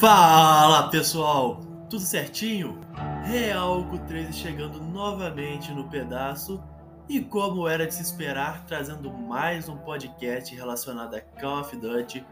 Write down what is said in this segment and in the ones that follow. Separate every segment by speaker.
Speaker 1: Fala pessoal, tudo certinho? Realco 13 chegando novamente no pedaço e, como era de se esperar, trazendo mais um podcast relacionado a Call of Duty.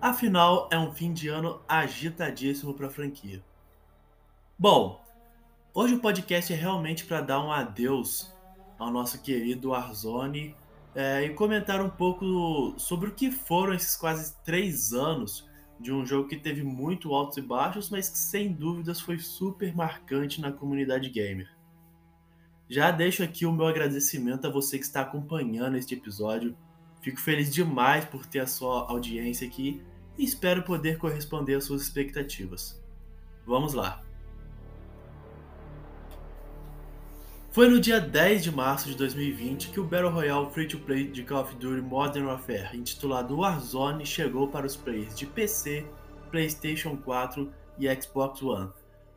Speaker 1: Afinal, é um fim de ano agitadíssimo para a franquia. Bom, hoje o podcast é realmente para dar um adeus ao nosso querido Warzone é, e comentar um pouco sobre o que foram esses quase três anos de um jogo que teve muito altos e baixos, mas que sem dúvidas foi super marcante na comunidade gamer. Já deixo aqui o meu agradecimento a você que está acompanhando este episódio. Fico feliz demais por ter a sua audiência aqui e espero poder corresponder às suas expectativas. Vamos lá! Foi no dia 10 de março de 2020 que o Battle Royale Free-to-Play de Call of Duty Modern Warfare, intitulado Warzone, chegou para os players de PC, PlayStation 4 e Xbox One,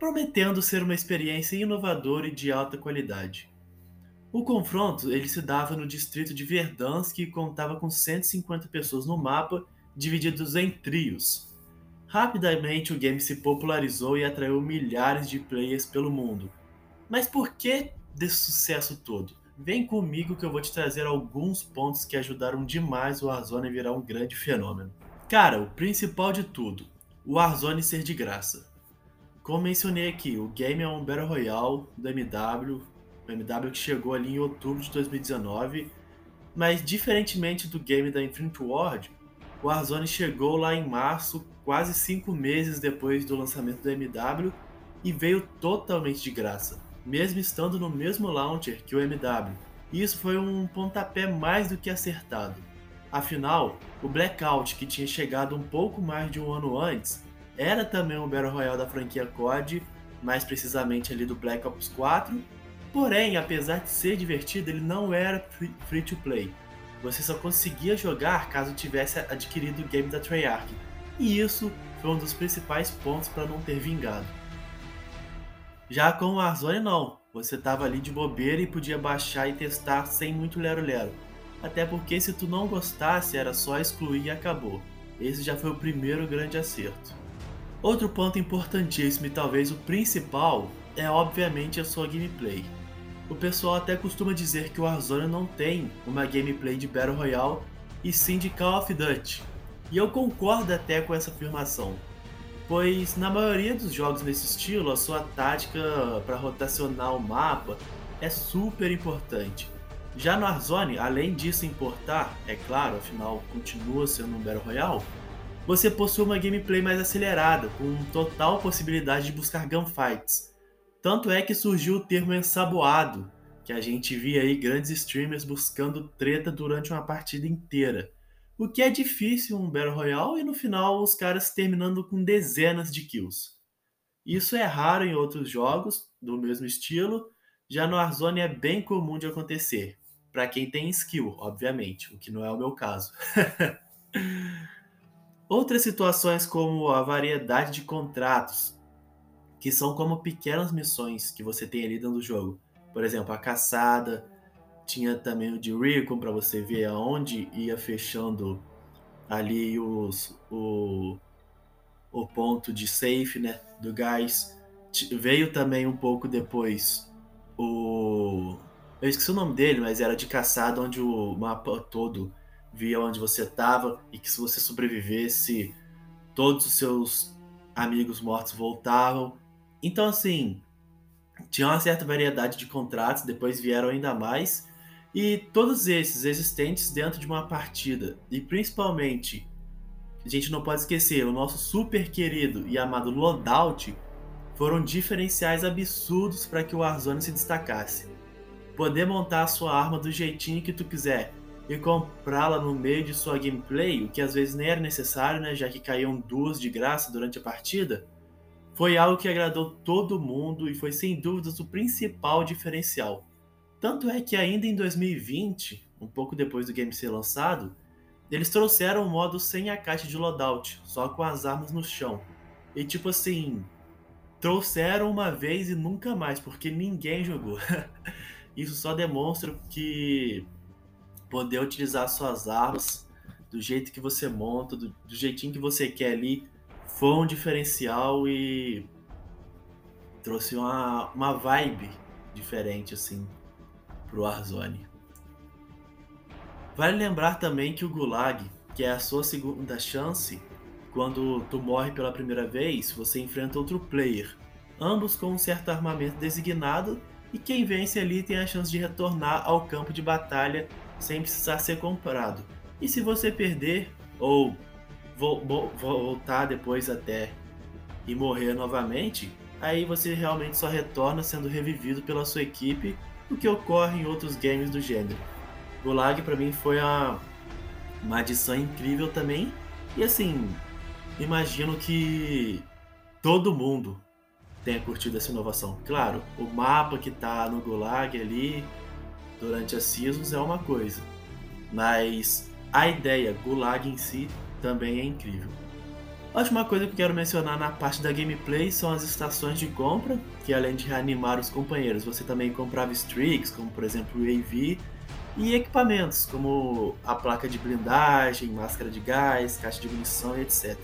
Speaker 1: prometendo ser uma experiência inovadora e de alta qualidade. O confronto ele se dava no distrito de Verdansk e contava com 150 pessoas no mapa, divididos em trios. Rapidamente o game se popularizou e atraiu milhares de players pelo mundo. Mas por que desse sucesso todo. Vem comigo que eu vou te trazer alguns pontos que ajudaram demais o Warzone a virar um grande fenômeno. Cara, o principal de tudo, o Warzone ser de graça. Como mencionei aqui, o game é um Battle Royale do MW, o MW que chegou ali em outubro de 2019, mas diferentemente do game da Infinite Ward, o Warzone chegou lá em março, quase cinco meses depois do lançamento do MW, e veio totalmente de graça mesmo estando no mesmo launcher que o MW. Isso foi um pontapé mais do que acertado. Afinal, o Blackout, que tinha chegado um pouco mais de um ano antes, era também um Battle Royale da franquia COD, mais precisamente ali do Black Ops 4, porém, apesar de ser divertido, ele não era free to play. Você só conseguia jogar caso tivesse adquirido o game da Treyarch, e isso foi um dos principais pontos para não ter vingado. Já com o Warzone não, você tava ali de bobeira e podia baixar e testar sem muito lero-lero. Até porque se tu não gostasse era só excluir e acabou. Esse já foi o primeiro grande acerto. Outro ponto importantíssimo e talvez o principal é obviamente a sua gameplay. O pessoal até costuma dizer que o Warzone não tem uma gameplay de Battle Royale e sim de Call of Duty. E eu concordo até com essa afirmação pois na maioria dos jogos nesse estilo, a sua tática para rotacionar o mapa é super importante. Já no Warzone, além disso importar, é claro, afinal continua sendo um Battle Royale, você possui uma gameplay mais acelerada, com total possibilidade de buscar gunfights. Tanto é que surgiu o termo ensaboado, que a gente via aí grandes streamers buscando treta durante uma partida inteira. O que é difícil um Battle Royale e no final os caras terminando com dezenas de kills. Isso é raro em outros jogos do mesmo estilo, já no Warzone é bem comum de acontecer, para quem tem skill, obviamente, o que não é o meu caso. Outras situações como a variedade de contratos, que são como pequenas missões que você tem ali dentro do jogo. Por exemplo, a caçada, tinha também o de Recon para você ver aonde ia fechando ali os, o, o ponto de safe né, do gás. Veio também um pouco depois o. Eu esqueci o nome dele, mas era de caçada, onde o mapa todo via onde você estava e que se você sobrevivesse, todos os seus amigos mortos voltavam. Então, assim, tinha uma certa variedade de contratos, depois vieram ainda mais. E todos esses existentes dentro de uma partida, e principalmente, a gente não pode esquecer, o nosso super querido e amado loadout foram diferenciais absurdos para que o Warzone se destacasse. Poder montar a sua arma do jeitinho que tu quiser e comprá-la no meio de sua gameplay, o que às vezes nem era necessário, né, já que caíam duas de graça durante a partida, foi algo que agradou todo mundo e foi sem dúvidas o principal diferencial. Tanto é que ainda em 2020, um pouco depois do game ser lançado, eles trouxeram o modo sem a caixa de loadout, só com as armas no chão. E tipo assim, trouxeram uma vez e nunca mais, porque ninguém jogou. Isso só demonstra que poder utilizar suas armas do jeito que você monta, do, do jeitinho que você quer ali, foi um diferencial e trouxe uma, uma vibe diferente assim pro Warzone. Vale lembrar também que o Gulag, que é a sua segunda chance, quando tu morre pela primeira vez, você enfrenta outro player, ambos com um certo armamento designado, e quem vence ali tem a chance de retornar ao campo de batalha sem precisar ser comprado. E se você perder ou voltar depois até e morrer novamente, aí você realmente só retorna sendo revivido pela sua equipe, o que ocorre em outros games do gênero. Gulag para mim foi uma, uma adição incrível também. E assim, imagino que todo mundo tenha curtido essa inovação. Claro, o mapa que tá no Gulag ali durante as seasons é uma coisa, mas a ideia Gulag em si também é incrível. A última coisa que quero mencionar na parte da gameplay são as estações de compra, que além de reanimar os companheiros, você também comprava streaks, como por exemplo o AV, e equipamentos, como a placa de blindagem, máscara de gás, caixa de munição e etc.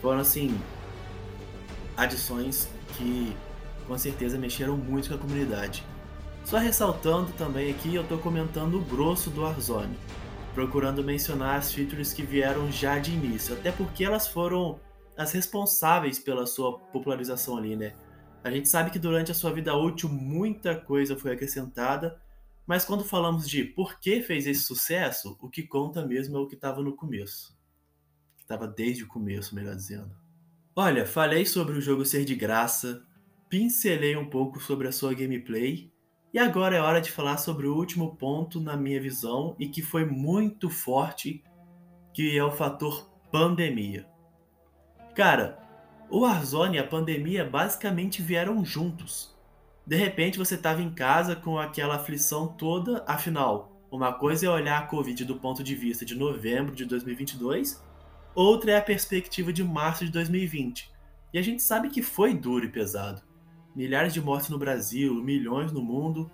Speaker 1: Foram assim adições que com certeza mexeram muito com a comunidade. Só ressaltando também aqui, eu estou comentando o grosso do Warzone, procurando mencionar as features que vieram já de início, até porque elas foram as responsáveis pela sua popularização ali, né? A gente sabe que durante a sua vida útil muita coisa foi acrescentada, mas quando falamos de por que fez esse sucesso, o que conta mesmo é o que estava no começo. Estava desde o começo, melhor dizendo. Olha, falei sobre o jogo ser de graça, pincelei um pouco sobre a sua gameplay, e agora é hora de falar sobre o último ponto na minha visão e que foi muito forte, que é o fator pandemia. Cara, o Warzone e a pandemia basicamente vieram juntos. De repente você estava em casa com aquela aflição toda, afinal, uma coisa é olhar a Covid do ponto de vista de novembro de 2022 outra é a perspectiva de março de 2020. E a gente sabe que foi duro e pesado. Milhares de mortes no Brasil, milhões no mundo.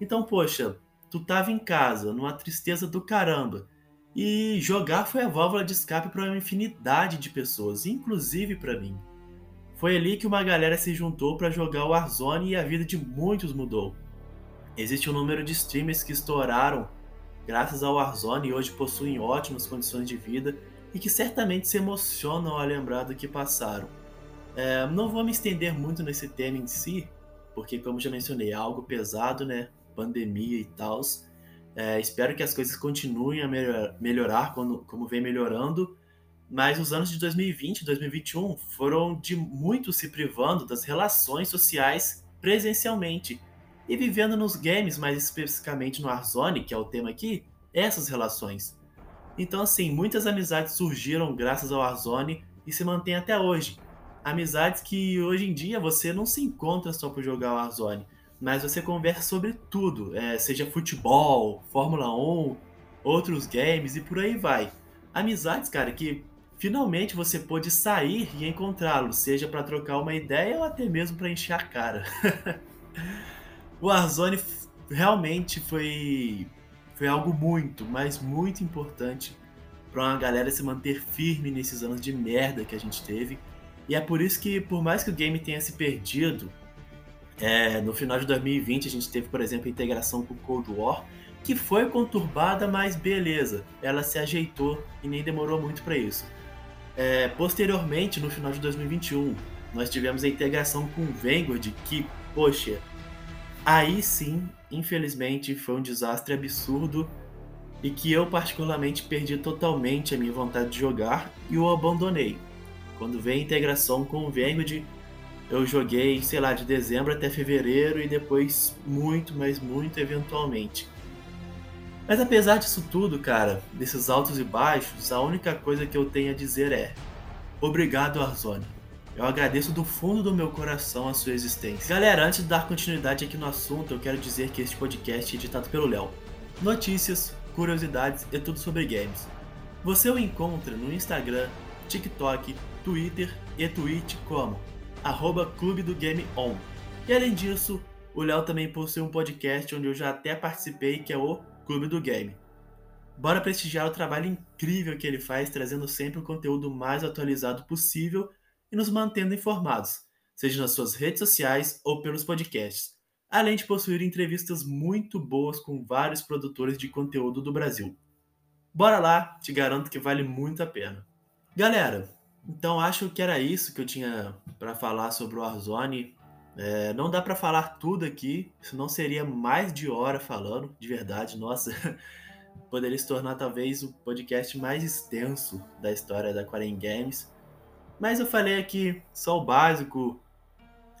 Speaker 1: Então, poxa, tu tava em casa, numa tristeza do caramba. E jogar foi a válvula de escape para uma infinidade de pessoas, inclusive para mim. Foi ali que uma galera se juntou para jogar o Warzone e a vida de muitos mudou. Existe um número de streamers que estouraram graças ao Warzone e hoje possuem ótimas condições de vida e que certamente se emocionam ao lembrar do que passaram. É, não vou me estender muito nesse tema em si, porque, como já mencionei, é algo pesado, né? Pandemia e tal. É, espero que as coisas continuem a melhor, melhorar quando, como vem melhorando, mas os anos de 2020 e 2021 foram de muito se privando das relações sociais presencialmente e vivendo nos games, mais especificamente no Warzone, que é o tema aqui, essas relações. Então, assim, muitas amizades surgiram graças ao Warzone e se mantêm até hoje. Amizades que hoje em dia você não se encontra só por jogar Warzone, mas você conversa sobre tudo, é, seja futebol, Fórmula 1, outros games e por aí vai. Amizades, cara, que finalmente você pôde sair e encontrá-los, seja para trocar uma ideia ou até mesmo para encher a cara. o Warzone realmente foi foi algo muito, mas muito importante para uma galera se manter firme nesses anos de merda que a gente teve. E é por isso que, por mais que o game tenha se perdido, é, no final de 2020 a gente teve, por exemplo, a integração com Cold War, que foi conturbada, mas beleza, ela se ajeitou e nem demorou muito para isso. É, posteriormente, no final de 2021, nós tivemos a integração com Vanguard, que, poxa, Aí sim, infelizmente, foi um desastre absurdo e que eu particularmente perdi totalmente a minha vontade de jogar e o abandonei. Quando veio a integração com o Vanguard, eu joguei, sei lá, de dezembro até fevereiro e depois muito, mas muito eventualmente. Mas apesar disso tudo, cara, desses altos e baixos, a única coisa que eu tenho a dizer é: obrigado, Arzoni. Eu agradeço do fundo do meu coração a sua existência. Galera, antes de dar continuidade aqui no assunto, eu quero dizer que este podcast é editado pelo Léo. Notícias, curiosidades e tudo sobre games. Você o encontra no Instagram, TikTok, Twitter e Twitch como arroba Clube do Game On. E além disso, o Léo também possui um podcast onde eu já até participei, que é o Clube do Game. Bora prestigiar o trabalho incrível que ele faz, trazendo sempre o conteúdo mais atualizado possível e nos mantendo informados, seja nas suas redes sociais ou pelos podcasts, além de possuir entrevistas muito boas com vários produtores de conteúdo do Brasil. Bora lá, te garanto que vale muito a pena. Galera, então acho que era isso que eu tinha para falar sobre o Warzone. É, não dá para falar tudo aqui, senão seria mais de hora falando, de verdade. Nossa, poderia se tornar talvez o podcast mais extenso da história da Quarem Games. Mas eu falei aqui só o básico,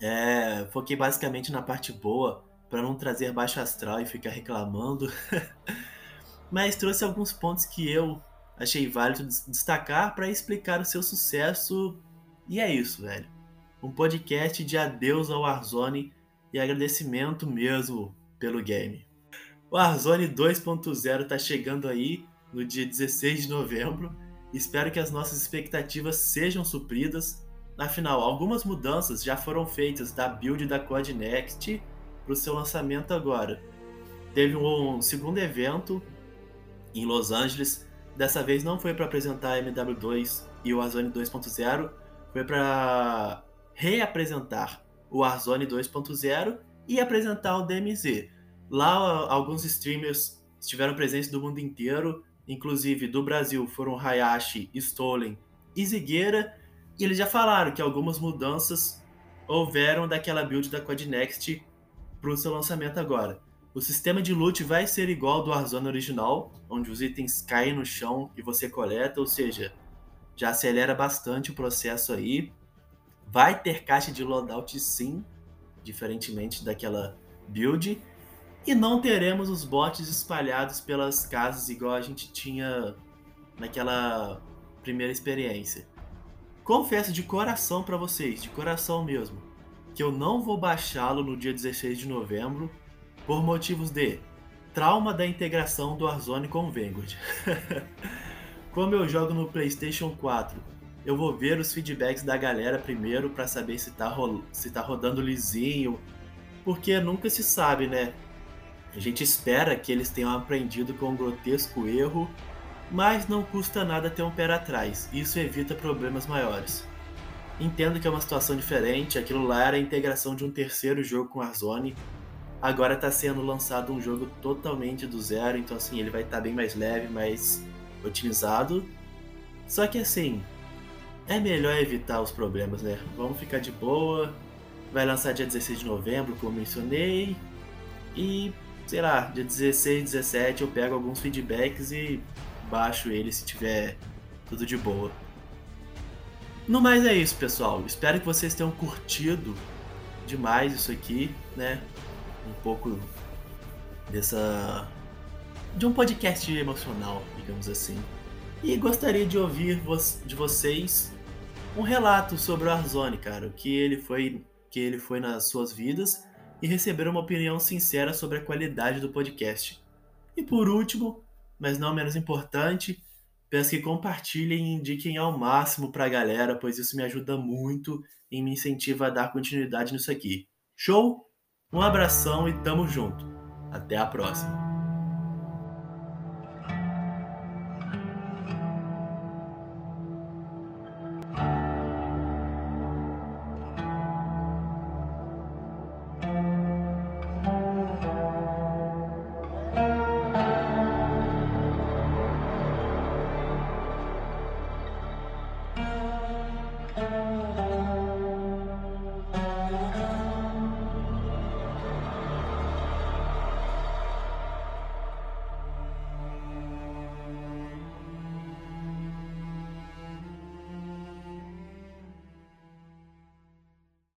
Speaker 1: é, foquei basicamente na parte boa, para não trazer baixo astral e ficar reclamando. Mas trouxe alguns pontos que eu achei válido destacar para explicar o seu sucesso. E é isso, velho. Um podcast de adeus ao Warzone e agradecimento mesmo pelo game. O Warzone 2.0 está chegando aí no dia 16 de novembro. Espero que as nossas expectativas sejam supridas. Afinal, algumas mudanças já foram feitas da build da Code Next para o seu lançamento agora. Teve um segundo evento em Los Angeles Dessa vez não foi para apresentar a MW2 e o Warzone 2.0, foi para reapresentar o Warzone 2.0 e apresentar o DMZ. Lá alguns streamers estiveram presentes do mundo inteiro, inclusive do Brasil foram Hayashi, Stolen e Zigueira, e eles já falaram que algumas mudanças houveram daquela build da Codenext para o seu lançamento agora. O sistema de loot vai ser igual ao do Warzone original, onde os itens caem no chão e você coleta, ou seja, já acelera bastante o processo aí. Vai ter caixa de loadout sim, diferentemente daquela build. E não teremos os bots espalhados pelas casas igual a gente tinha naquela primeira experiência. Confesso de coração para vocês, de coração mesmo, que eu não vou baixá-lo no dia 16 de novembro por motivos de trauma da integração do Warzone com o Vanguard. Como eu jogo no PlayStation 4, eu vou ver os feedbacks da galera primeiro para saber se tá, se tá rodando lisinho, porque nunca se sabe, né? A gente espera que eles tenham aprendido com um grotesco erro, mas não custa nada ter um pé atrás, isso evita problemas maiores. Entendo que é uma situação diferente, aquilo lá era a integração de um terceiro jogo com Warzone, Agora está sendo lançado um jogo totalmente do zero, então assim, ele vai estar tá bem mais leve, mais otimizado. Só que assim, é melhor evitar os problemas, né? Vamos ficar de boa. Vai lançar dia 16 de novembro, como mencionei. E, sei lá, dia 16, 17 eu pego alguns feedbacks e baixo ele se tiver tudo de boa. No mais é isso, pessoal. Espero que vocês tenham curtido demais isso aqui, né? Um pouco dessa. de um podcast emocional, digamos assim. E gostaria de ouvir de vocês um relato sobre o Arzoni, cara, o que ele foi, que ele foi nas suas vidas e receber uma opinião sincera sobre a qualidade do podcast. E por último, mas não menos importante, peço que compartilhem e indiquem ao máximo para a galera, pois isso me ajuda muito e me incentiva a dar continuidade nisso aqui. Show? Um abração e tamo junto. Até a próxima.